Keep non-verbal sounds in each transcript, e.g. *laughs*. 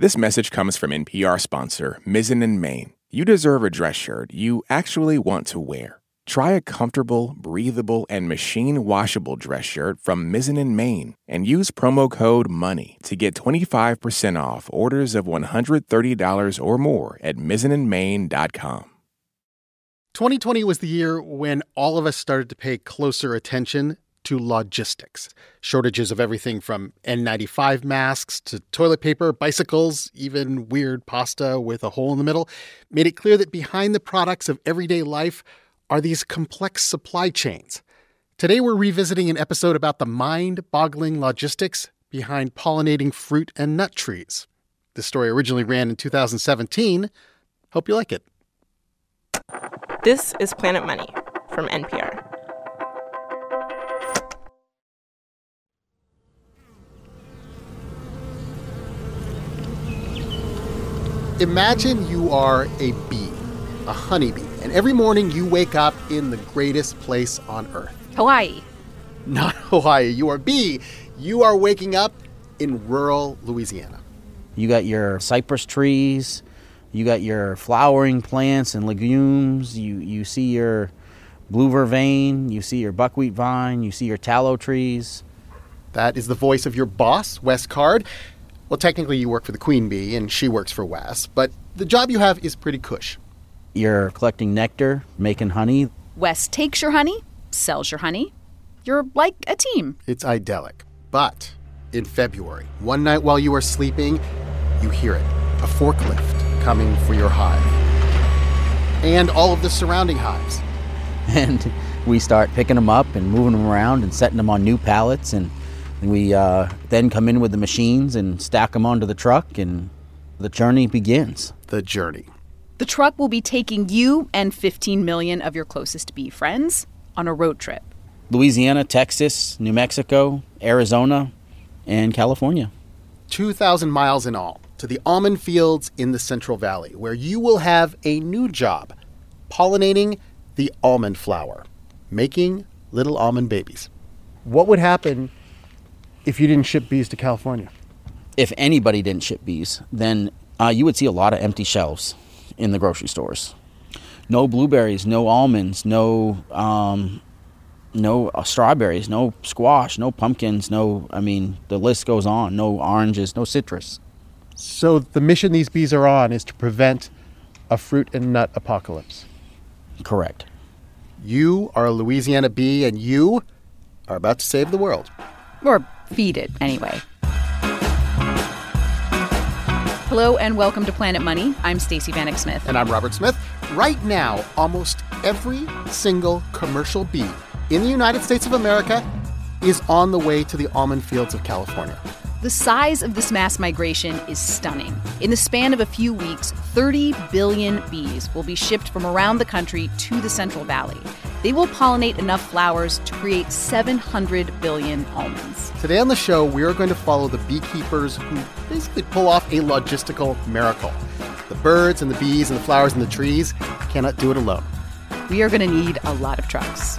This message comes from NPR sponsor Mizzen and Main. You deserve a dress shirt you actually want to wear. Try a comfortable, breathable, and machine washable dress shirt from Mizzen and Main and use promo code MONEY to get 25% off orders of $130 or more at mizzenandmain.com. 2020 was the year when all of us started to pay closer attention to logistics. Shortages of everything from N95 masks to toilet paper, bicycles, even weird pasta with a hole in the middle made it clear that behind the products of everyday life are these complex supply chains. Today, we're revisiting an episode about the mind boggling logistics behind pollinating fruit and nut trees. This story originally ran in 2017. Hope you like it. This is Planet Money from NPR. Imagine you are a bee, a honeybee, and every morning you wake up in the greatest place on earth. Hawaii. Not *laughs* Hawaii. You are a bee. You are waking up in rural Louisiana. You got your cypress trees, you got your flowering plants and legumes, you, you see your blue vervain, you see your buckwheat vine, you see your tallow trees. That is the voice of your boss, Wes Card. Well, technically, you work for the queen bee, and she works for Wes, but the job you have is pretty cush. You're collecting nectar, making honey. Wes takes your honey, sells your honey. You're like a team. It's idyllic. But in February, one night while you are sleeping, you hear it a forklift coming for your hive. And all of the surrounding hives. *laughs* And we start picking them up and moving them around and setting them on new pallets. And we uh, then come in with the machines and stack them onto the truck, and the journey begins. The journey. The truck will be taking you and 15 million of your closest bee friends on a road trip. Louisiana, Texas, New Mexico, Arizona, and California. 2,000 miles in all to the almond fields in the Central Valley, where you will have a new job pollinating the almond flower, making little almond babies. What would happen if you didn't ship bees to California? If anybody didn't ship bees, then uh, you would see a lot of empty shelves in the grocery stores. No blueberries, no almonds, no um, no uh, strawberries, no squash, no pumpkins, no. I mean, the list goes on. No oranges, no citrus. So the mission these bees are on is to prevent a fruit and nut apocalypse. Correct. You are a Louisiana bee, and you are about to save the world. Or feed it, anyway. Hello and welcome to Planet Money. I'm Stacey Vanek Smith. And I'm Robert Smith. Right now, almost every single commercial bee in the United States of America is on the way to the almond fields of California. The size of this mass migration is stunning. In the span of a few weeks, 30 billion bees will be shipped from around the country to the Central Valley. They will pollinate enough flowers to create 700 billion almonds. Today on the show, we are going to follow the beekeepers who basically pull off a logistical miracle. The birds and the bees and the flowers and the trees cannot do it alone. We are going to need a lot of trucks.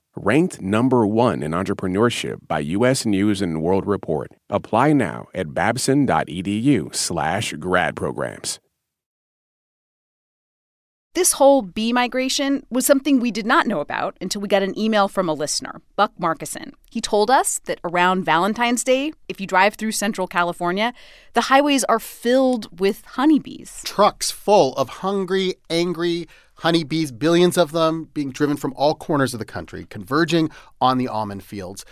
Ranked number one in entrepreneurship by U.S. News and World Report. Apply now at babson.edu/slash grad programs. This whole bee migration was something we did not know about until we got an email from a listener, Buck Markison. He told us that around Valentine's Day, if you drive through Central California, the highways are filled with honeybees. Trucks full of hungry, angry honeybees, billions of them being driven from all corners of the country, converging on the almond fields,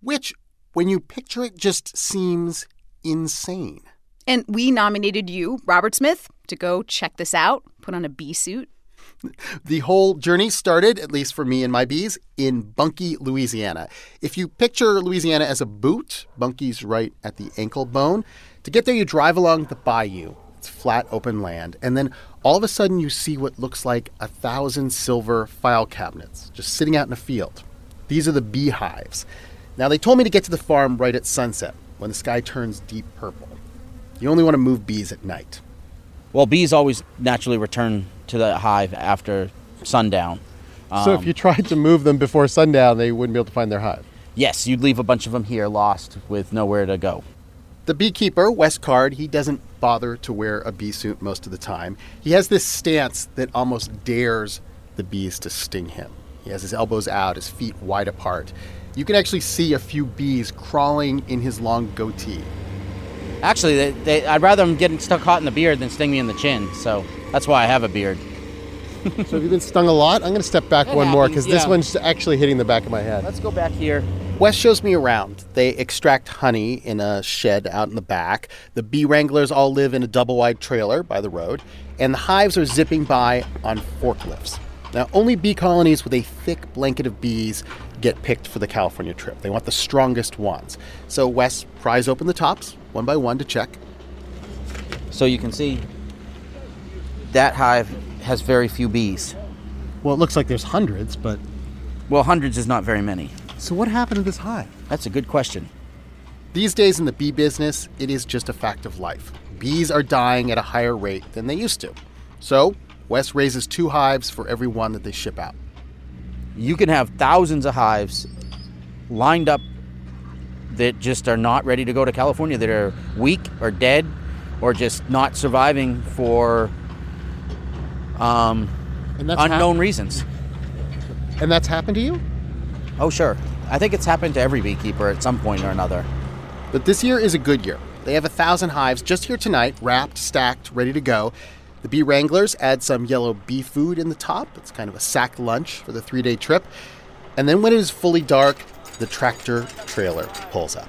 which, when you picture it, just seems insane. And we nominated you, Robert Smith, to go check this out, put on a bee suit. The whole journey started, at least for me and my bees, in Bunkie, Louisiana. If you picture Louisiana as a boot, Bunkie's right at the ankle bone. To get there, you drive along the bayou. It's flat, open land. And then all of a sudden, you see what looks like a thousand silver file cabinets just sitting out in a field. These are the beehives. Now, they told me to get to the farm right at sunset when the sky turns deep purple. You only want to move bees at night. Well, bees always naturally return to the hive after sundown. so if you um, tried to move them before sundown, they wouldn't be able to find their hive. Yes, you'd leave a bunch of them here lost with nowhere to go. The beekeeper, Wes Card, he doesn't bother to wear a bee suit most of the time. He has this stance that almost dares the bees to sting him. He has his elbows out, his feet wide apart. You can actually see a few bees crawling in his long goatee. Actually, they, they, I'd rather them getting stuck hot in the beard than sting me in the chin, so that's why I have a beard. So have you been stung a lot? I'm going to step back It one more happens, because this one's actually hitting the back of my head. Let's go back here. Wes shows me around. They extract honey in a shed out in the back. The bee wranglers all live in a double wide trailer by the road, and the hives are zipping by on forklifts. Now, only bee colonies with a thick blanket of bees get picked for the California trip. They want the strongest ones. So Wes pries open the tops one by one to check. So you can see that hive has very few bees. Well, it looks like there's hundreds, but Well, hundreds is not very many. So what happened to this hive? That's a good question. These days in the bee business, it is just a fact of life. Bees are dying at a higher rate than they used to. So, Wes raises two hives for every one that they ship out. You can have thousands of hives lined up that just are not ready to go to California, that are weak or dead or just not surviving for um, And that's unknown reasons. and that's happened to you? Oh, sure. I think it's happened to every beekeeper at some point or another. But this year is a good year. They have a thousand hives just here tonight, wrapped, stacked, ready to go. The bee wranglers add some yellow bee food in the top. It's kind of a sack lunch for the three day trip. And then when it is fully dark, the tractor trailer pulls up.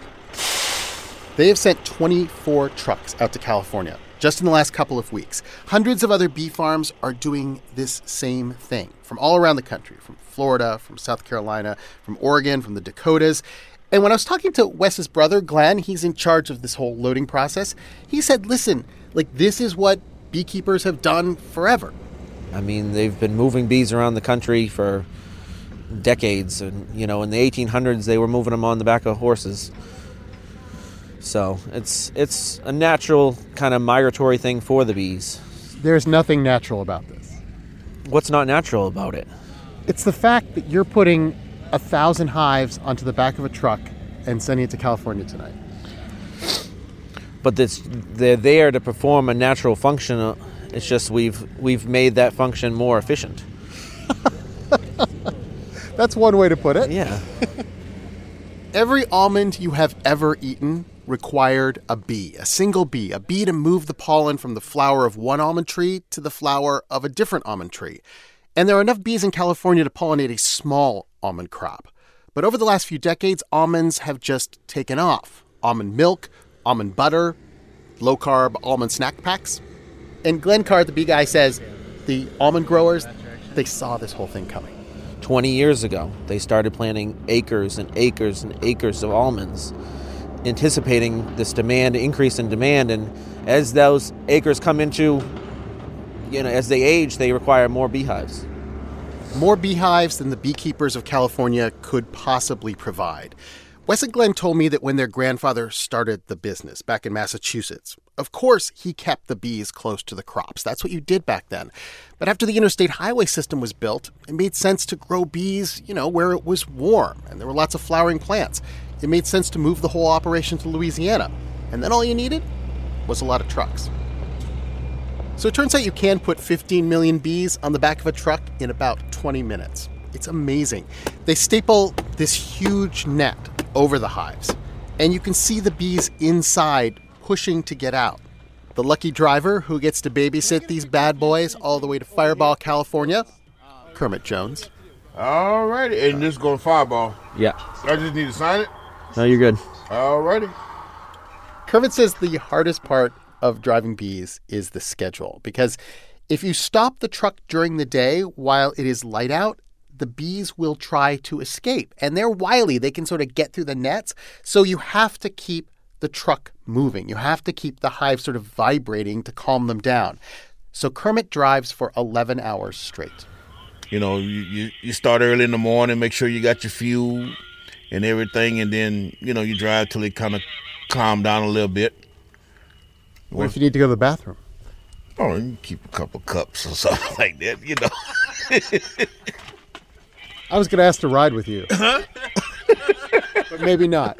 They have sent 24 trucks out to California just in the last couple of weeks. Hundreds of other bee farms are doing this same thing from all around the country from Florida, from South Carolina, from Oregon, from the Dakotas. And when I was talking to Wes's brother, Glenn, he's in charge of this whole loading process, he said, listen, like this is what beekeepers have done forever. I mean, they've been moving bees around the country for decades, and you know, in the 1800s, they were moving them on the back of horses. So it's it's a natural kind of migratory thing for the bees. There's nothing natural about this. What's not natural about it? It's the fact that you're putting a thousand hives onto the back of a truck and sending it to California tonight. But this, they're there to perform a natural function. uh, It's just we've we've made that function more efficient. *laughs* That's one way to put it. Yeah. *laughs* Every almond you have ever eaten required a bee, a single bee, a bee to move the pollen from the flower of one almond tree to the flower of a different almond tree. And there are enough bees in California to pollinate a small almond crop. But over the last few decades, almonds have just taken off. Almond milk, almond butter, low carb almond snack packs. And Glenn Card, the bee guy, says the almond growers, they saw this whole thing coming. 20 years ago, they started planting acres and acres and acres of almonds, anticipating this demand, increase in demand. And as those acres come into, you know, as they age, they require more beehives. more beehives than the beekeepers of California could possibly provide. Wes and Glenn told me that when their grandfather started the business back in Massachusetts, of course he kept the bees close to the crops. That's what you did back then. But after the interstate highway system was built, it made sense to grow bees, you know, where it was warm and there were lots of flowering plants. It made sense to move the whole operation to Louisiana. And then all you needed was a lot of trucks. So it turns out you can put 15 million bees on the back of a truck in about 20 minutes. It's amazing. They staple this huge net over the hives, and you can see the bees inside pushing to get out. The lucky driver who gets to babysit these bad boys all the way to Firebaugh, California, Kermit Jones. Alrighty, and this is going Firebaugh. Yeah. I just need to sign it. No, you're good. Alrighty. Kermit says the hardest part of driving bees is the schedule because if you stop the truck during the day while it is light out, the bees will try to escape. And they're wily. They can sort of get through the nets. So you have to keep the truck moving. You have to keep the hive sort of vibrating to calm them down. So Kermit drives for 11 hours straight. You know, you, you, you start early in the morning, make sure you got your fuel and everything, and then, you know, you drive till it kind of calm down a little bit. What if you need to go to the bathroom? Oh, you keep a couple cups or *laughs* something like that, you know. *laughs* I was going to ask to ride with you. huh? *laughs* but maybe not.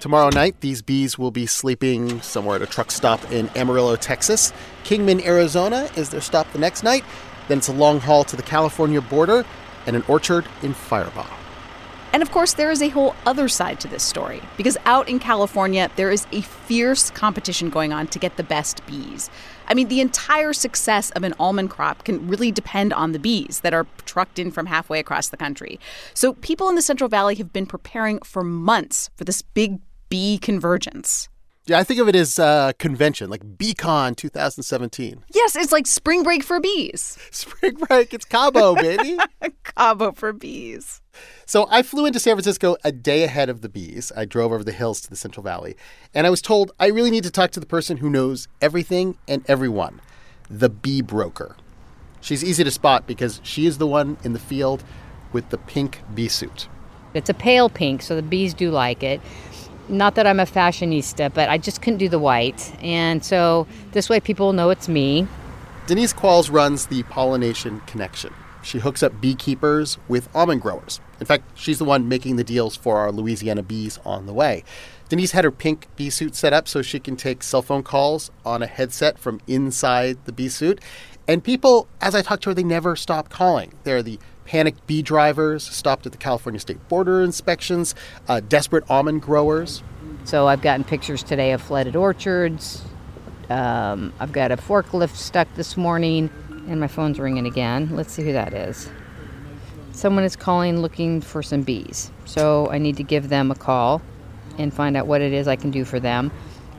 Tomorrow night, these bees will be sleeping somewhere at a truck stop in Amarillo, Texas. Kingman, Arizona is their stop the next night. Then it's a long haul to the California border and an orchard in Firebaugh. And of course, there is a whole other side to this story because out in California, there is a fierce competition going on to get the best bees. I mean, the entire success of an almond crop can really depend on the bees that are trucked in from halfway across the country. So, people in the Central Valley have been preparing for months for this big bee convergence. Yeah, I think of it as a convention, like BeeCon 2017. Yes, it's like spring break for bees. *laughs* Spring break, it's Cabo, baby. *laughs* Cabo for bees. So I flew into San Francisco a day ahead of the bees. I drove over the hills to the Central Valley, and I was told I really need to talk to the person who knows everything and everyone the bee broker. She's easy to spot because she is the one in the field with the pink bee suit. It's a pale pink, so the bees do like it. Not that I'm a fashionista, but I just couldn't do the white. And so this way people know it's me. Denise Qualls runs the Pollination Connection. She hooks up beekeepers with almond growers. In fact, she's the one making the deals for our Louisiana bees on the way. Denise had her pink bee suit set up so she can take cell phone calls on a headset from inside the bee suit. And people, as I talked to her, they never stop calling. They're the panicked bee drivers stopped at the California State Border inspections, uh, desperate almond growers. So I've gotten pictures today of flooded orchards. Um, I've got a forklift stuck this morning, and my phone's ringing again. Let's see who that is. Someone is calling looking for some bees. So I need to give them a call and find out what it is I can do for them.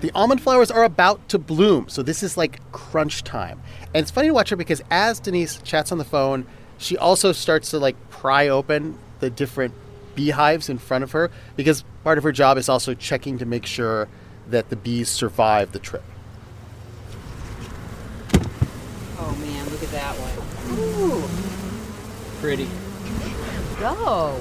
The almond flowers are about to bloom, so this is like crunch time. And it's funny to watch her because as Denise chats on the phone, she also starts to like pry open the different beehives in front of her because part of her job is also checking to make sure that the bees survive the trip. Oh man, look at that one. Ooh. Pretty. Go.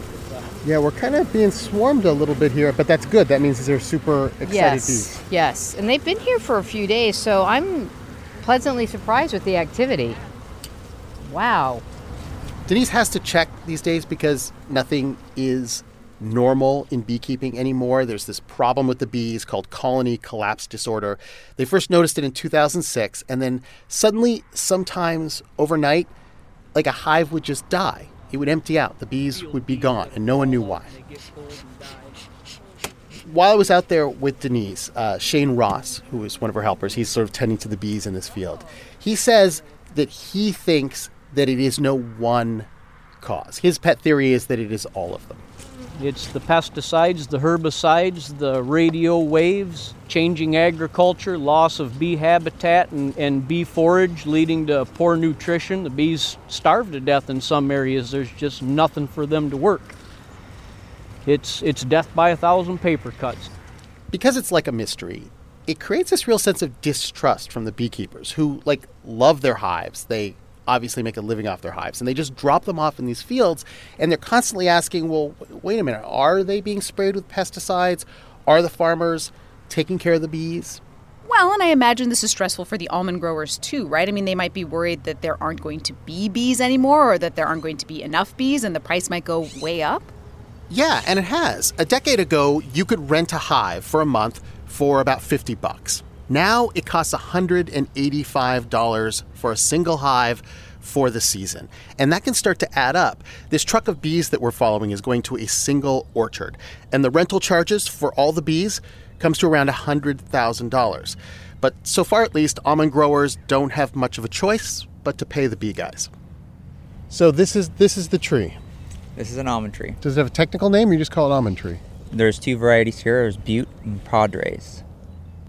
Yeah, we're kind of being swarmed a little bit here, but that's good. That means they're super excited Yes, bees. yes. And they've been here for a few days, so I'm pleasantly surprised with the activity. Wow. Denise has to check these days because nothing is normal in beekeeping anymore. There's this problem with the bees called colony collapse disorder. They first noticed it in 2006, and then suddenly, sometimes overnight, like a hive would just die. It would empty out. The bees would be gone, and no one knew why. While I was out there with Denise, uh, Shane Ross, who is one of her helpers, he's sort of tending to the bees in this field. He says that he thinks that it is no one cause. His pet theory is that it is all of them. It's the pesticides, the herbicides, the radio waves, changing agriculture, loss of bee habitat and, and bee forage leading to poor nutrition. The bees starve to death in some areas. There's just nothing for them to work. It's, it's death by a thousand paper cuts. Because it's like a mystery, it creates this real sense of distrust from the beekeepers who like love their hives. They obviously make a living off their hives and they just drop them off in these fields and they're constantly asking, "Well, wait a minute, are they being sprayed with pesticides? Are the farmers taking care of the bees?" Well, and I imagine this is stressful for the almond growers too, right? I mean, they might be worried that there aren't going to be bees anymore or that there aren't going to be enough bees and the price might go way up. Yeah, and it has. A decade ago, you could rent a hive for a month for about 50 bucks. Now it costs $185 for a single hive for the season. And that can start to add up. This truck of bees that we're following is going to a single orchard, and the rental charges for all the bees comes to around $100,000. But so far at least, almond growers don't have much of a choice but to pay the bee guys. So this is this is the tree. This is an almond tree. Does it have a technical name or you just call it almond tree? There's two varieties here. There's Butte and Padres.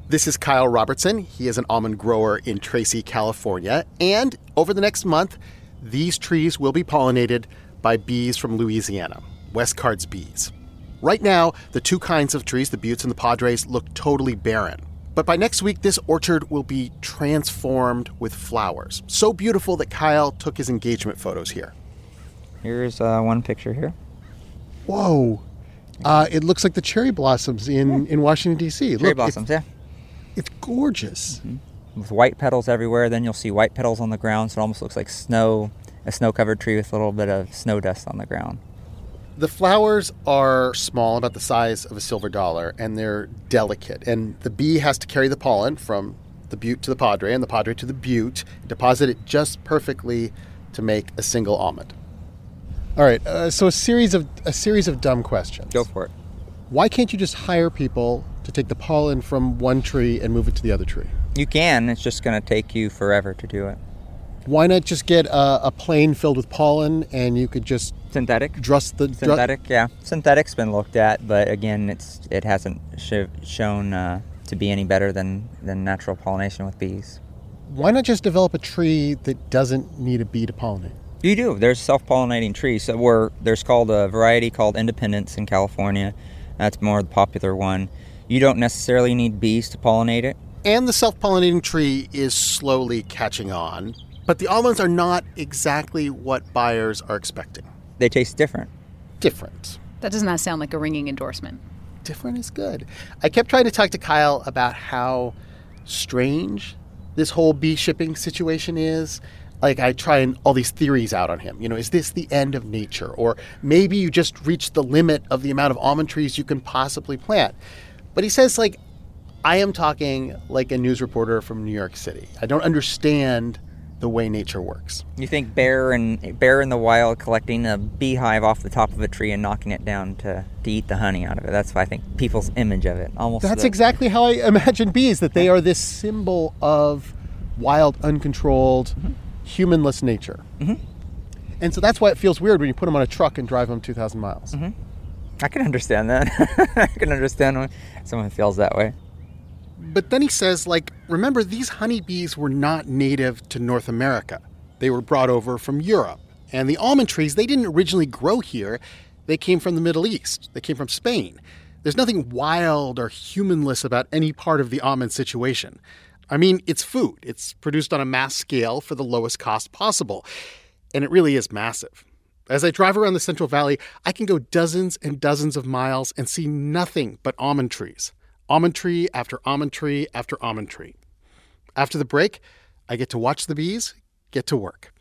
This is Kyle Robertson. He is an almond grower in Tracy, California. And over the next month, these trees will be pollinated by bees from Louisiana, Wes Card's bees. Right now, the two kinds of trees, the buttes and the padres, look totally barren. But by next week, this orchard will be transformed with flowers. So beautiful that Kyle took his engagement photos here. Here's uh, one picture here. Whoa. Uh, it looks like the cherry blossoms in, in Washington, D.C. Cherry Look, blossoms, yeah. It's, it's gorgeous. With white petals everywhere. Then you'll see white petals on the ground, so it almost looks like snow, a snow-covered tree with a little bit of snow dust on the ground. The flowers are small, about the size of a silver dollar, and they're delicate. And the bee has to carry the pollen from the butte to the padre and the padre to the butte, deposit it just perfectly to make a single almond. All right, uh, so a series of a series of dumb questions. Go for it. Why can't you just hire people to take the pollen from one tree and move it to the other tree? You can. It's just going to take you forever to do it. Why not just get a, a plane filled with pollen and you could just Synthetic. dress the dru- Synthetic, yeah. Synthetic's been looked at, but again, it's it hasn't sh- shown uh, to be any better than than natural pollination with bees. Why not just develop a tree that doesn't need a bee to pollinate? You do. There's self-pollinating trees. So we're, there's called a variety called Independence in California. That's more the popular one. You don't necessarily need bees to pollinate it. And the self pollinating tree is slowly catching on, but the almonds are not exactly what buyers are expecting. They taste different. Different. That does not sound like a ringing endorsement. Different is good. I kept trying to talk to Kyle about how strange this whole bee shipping situation is. Like, I try and all these theories out on him. You know, is this the end of nature? Or maybe you just reached the limit of the amount of almond trees you can possibly plant. But he says, like, I am talking like a news reporter from New York City. I don't understand the way nature works. You think bear and bear in the wild collecting a beehive off the top of a tree and knocking it down to, to eat the honey out of it. That's why I think people's image of it almost. That's the- exactly how I imagine bees, that they are this symbol of wild, uncontrolled, humanless nature. Mhm. And so that's why it feels weird when you put them on a truck and drive them 2,000 miles. I can understand that. *laughs* I can understand when someone feels that way. But then he says, like, remember, these honeybees were not native to North America. They were brought over from Europe. And the almond trees, they didn't originally grow here. They came from the Middle East, they came from Spain. There's nothing wild or humanless about any part of the almond situation. I mean, it's food, it's produced on a mass scale for the lowest cost possible. And it really is massive. As I drive around the Central Valley, I can go dozens and dozens of miles and see nothing but almond trees. Almond tree after almond tree after almond tree. After the break, I get to watch the bees get to work.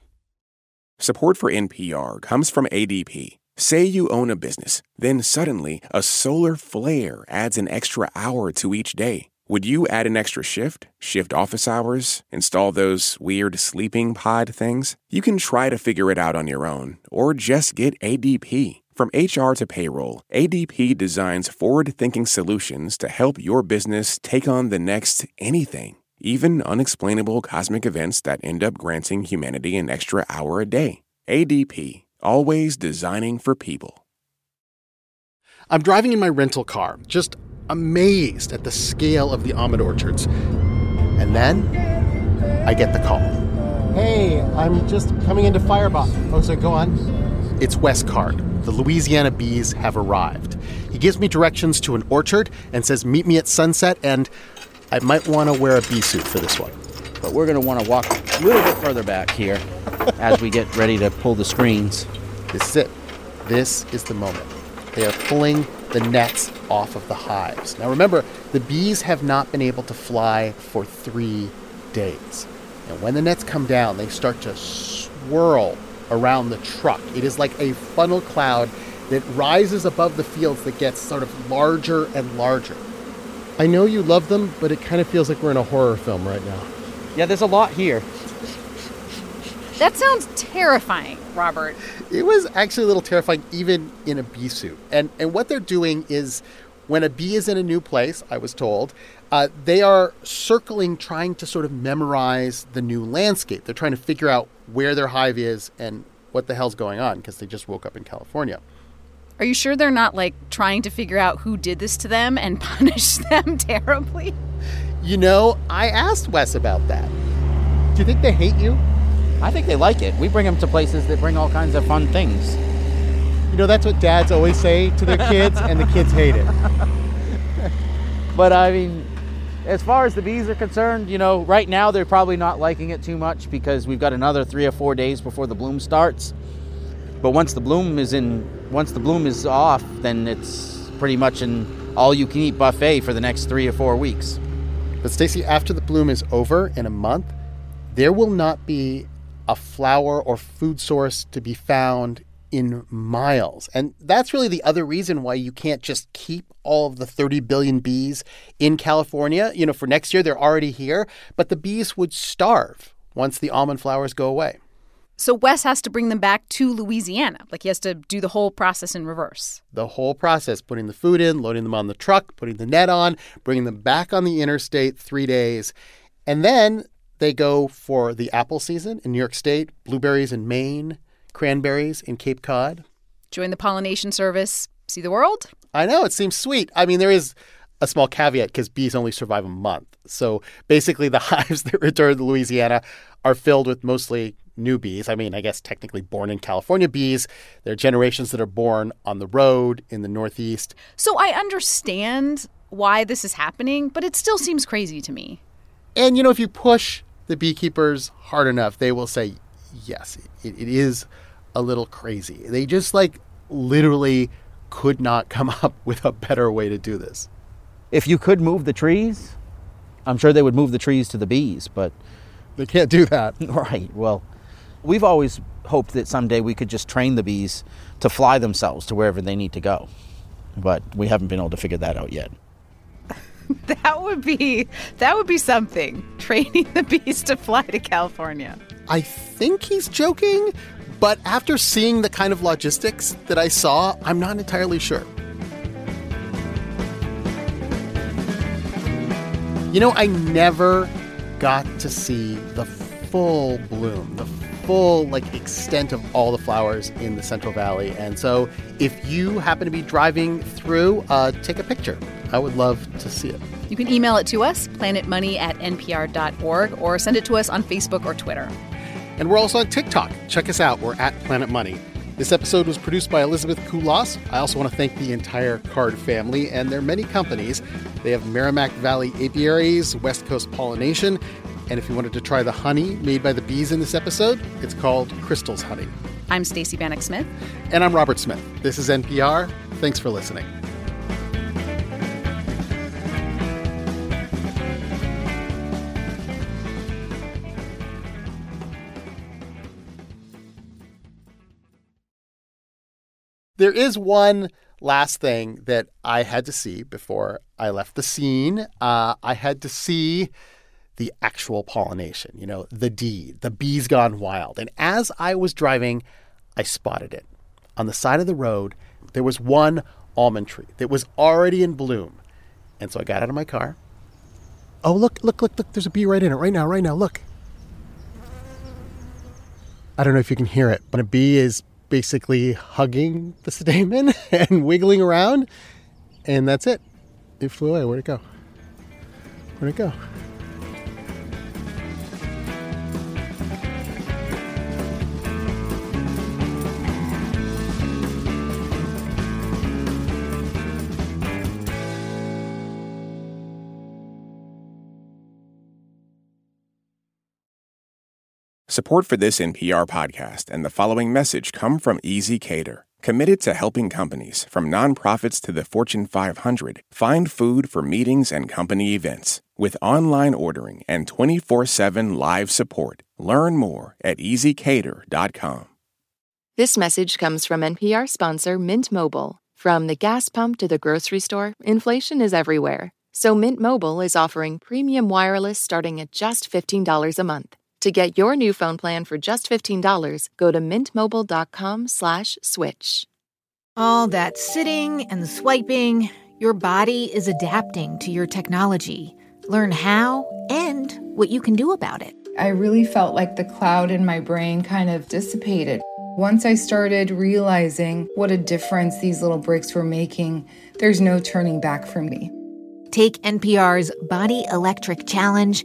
Support for NPR comes from ADP. Say you own a business, then suddenly a solar flare adds an extra hour to each day. Would you add an extra shift, shift office hours, install those weird sleeping pod things? You can try to figure it out on your own, or just get ADP. From HR to payroll, ADP designs forward thinking solutions to help your business take on the next anything, even unexplainable cosmic events that end up granting humanity an extra hour a day. ADP, always designing for people. I'm driving in my rental car, just amazed at the scale of the almond orchards. And then I get the call. Hey, I'm just coming into Firebaugh. Oh, so go on. It's Wes Card. The Louisiana bees have arrived. He gives me directions to an orchard and says, Meet me at sunset, and I might want to wear a bee suit for this one. But we're going to want to walk a little bit further back here as we get ready to pull the screens. This is it. This is the moment. They are pulling the nets off of the hives. Now remember, the bees have not been able to fly for three days. And when the nets come down, they start to swirl around the truck. It is like a funnel cloud that rises above the fields that gets sort of larger and larger. I know you love them, but it kind of feels like we're in a horror film right now. Yeah, there's a lot here. That sounds terrifying, Robert. It was actually a little terrifying, even in a bee suit. And and what they're doing is, when a bee is in a new place, I was told, uh, they are circling, trying to sort of memorize the new landscape. They're trying to figure out where their hive is and what the hell's going on because they just woke up in California. Are you sure they're not like trying to figure out who did this to them and *laughs* punish them terribly? You know, I asked Wes about that. Do you think they hate you? I think they like it. We bring them to places that bring all kinds of fun things. You know, that's what dads always say to their kids, and the kids hate it. *laughs* But I mean, as far as the bees are concerned, you know, right now they're probably not liking it too much because we've got another three or four days before the bloom starts. But once the bloom is in, once the bloom is off, then it's pretty much an all-you-can-eat buffet for the next three or four weeks. But Stacey, after the bloom is over in a month, there will not be a flower or food source to be found in miles. And that's really the other reason why you can't just keep all of the 30 billion bees in California. You know, for next year, they're already here, but the bees would starve once the almond flowers go away. So Wes has to bring them back to Louisiana. Like he has to do the whole process in reverse. The whole process putting the food in, loading them on the truck, putting the net on, bringing them back on the interstate three days. And then they go for the apple season in New York State, blueberries in Maine, cranberries in Cape Cod. Join the pollination service, see the world. I know, it seems sweet. I mean, there is a small caveat because bees only survive a month. So basically, *laughs* the hives that return to Louisiana are filled with mostly new bees. I mean, I guess technically born in California bees. There are generations that are born on the road in the Northeast. So I understand why this is happening, but it still seems crazy to me. And, you know, if you push the beekeepers hard enough, they will say, yes, it, it is a little crazy. They just like literally could not come *laughs* up with a better way to do this. If you could move the trees, I'm sure they would move the trees to the bees, but they can't do that. *laughs* Right. Well, we've always hoped that someday we could just train the bees to fly themselves to wherever they need to go. But we haven't been able to figure that out yet. *laughs* that would be that would be something. Training the bees to fly to California. I think he's joking, but after seeing the kind of logistics that I saw, I'm not entirely sure. You know, I never got to see the full bloom, the full like extent of all the flowers in the Central Valley. And so, if you happen to be driving through, uh, take a picture. I would love to see it. You can email it to us, planetmoney at npr.org, or send it to us on Facebook or Twitter. And we're also on TikTok. Check us out. We're at Planet Money. This episode was produced by Elizabeth Kulas. I also want to thank the entire Card family and their many companies. They have Merrimack Valley Apiaries, West Coast Pollination, and if you wanted to try the honey made by the bees in this episode, it's called Crystal's Honey. I'm Stacey Vanek Smith. And I'm Robert Smith. This is NPR. Thanks for listening. There is one last thing that I had to see before I left the scene. Uh, I had to see the actual pollination, you know, the deed, the bees gone wild. And as I was driving, I spotted it. On the side of the road, there was one almond tree that was already in bloom. And so I got out of my car. Oh, look, look, look, look, there's a bee right in it right now, right now, look. I don't know if you can hear it, but a bee is basically hugging the stamen *laughs* and wiggling around. And that's it. It flew away. Where'd it go? Where'd it go? Support for this NPR podcast and the following message come from ezCater, committed to helping companies, from nonprofits to the Fortune 500, find food for meetings and company events. With online ordering and 24 7 live support, learn more at ezcater.com. This message comes from NPR sponsor Mint Mobile. From the gas pump to the grocery store, inflation is everywhere. So Mint Mobile is offering premium wireless starting at just $15 a month. To get your new phone plan for just $15, go to mintmobile.com slash switch. All that sitting and swiping, your body is adapting to your technology. Learn how and what you can do about it. I really felt like the cloud in my brain kind of dissipated. Once I started realizing what a difference these little bricks were making, there's no turning back for me. Take NPR's Body Electric Challenge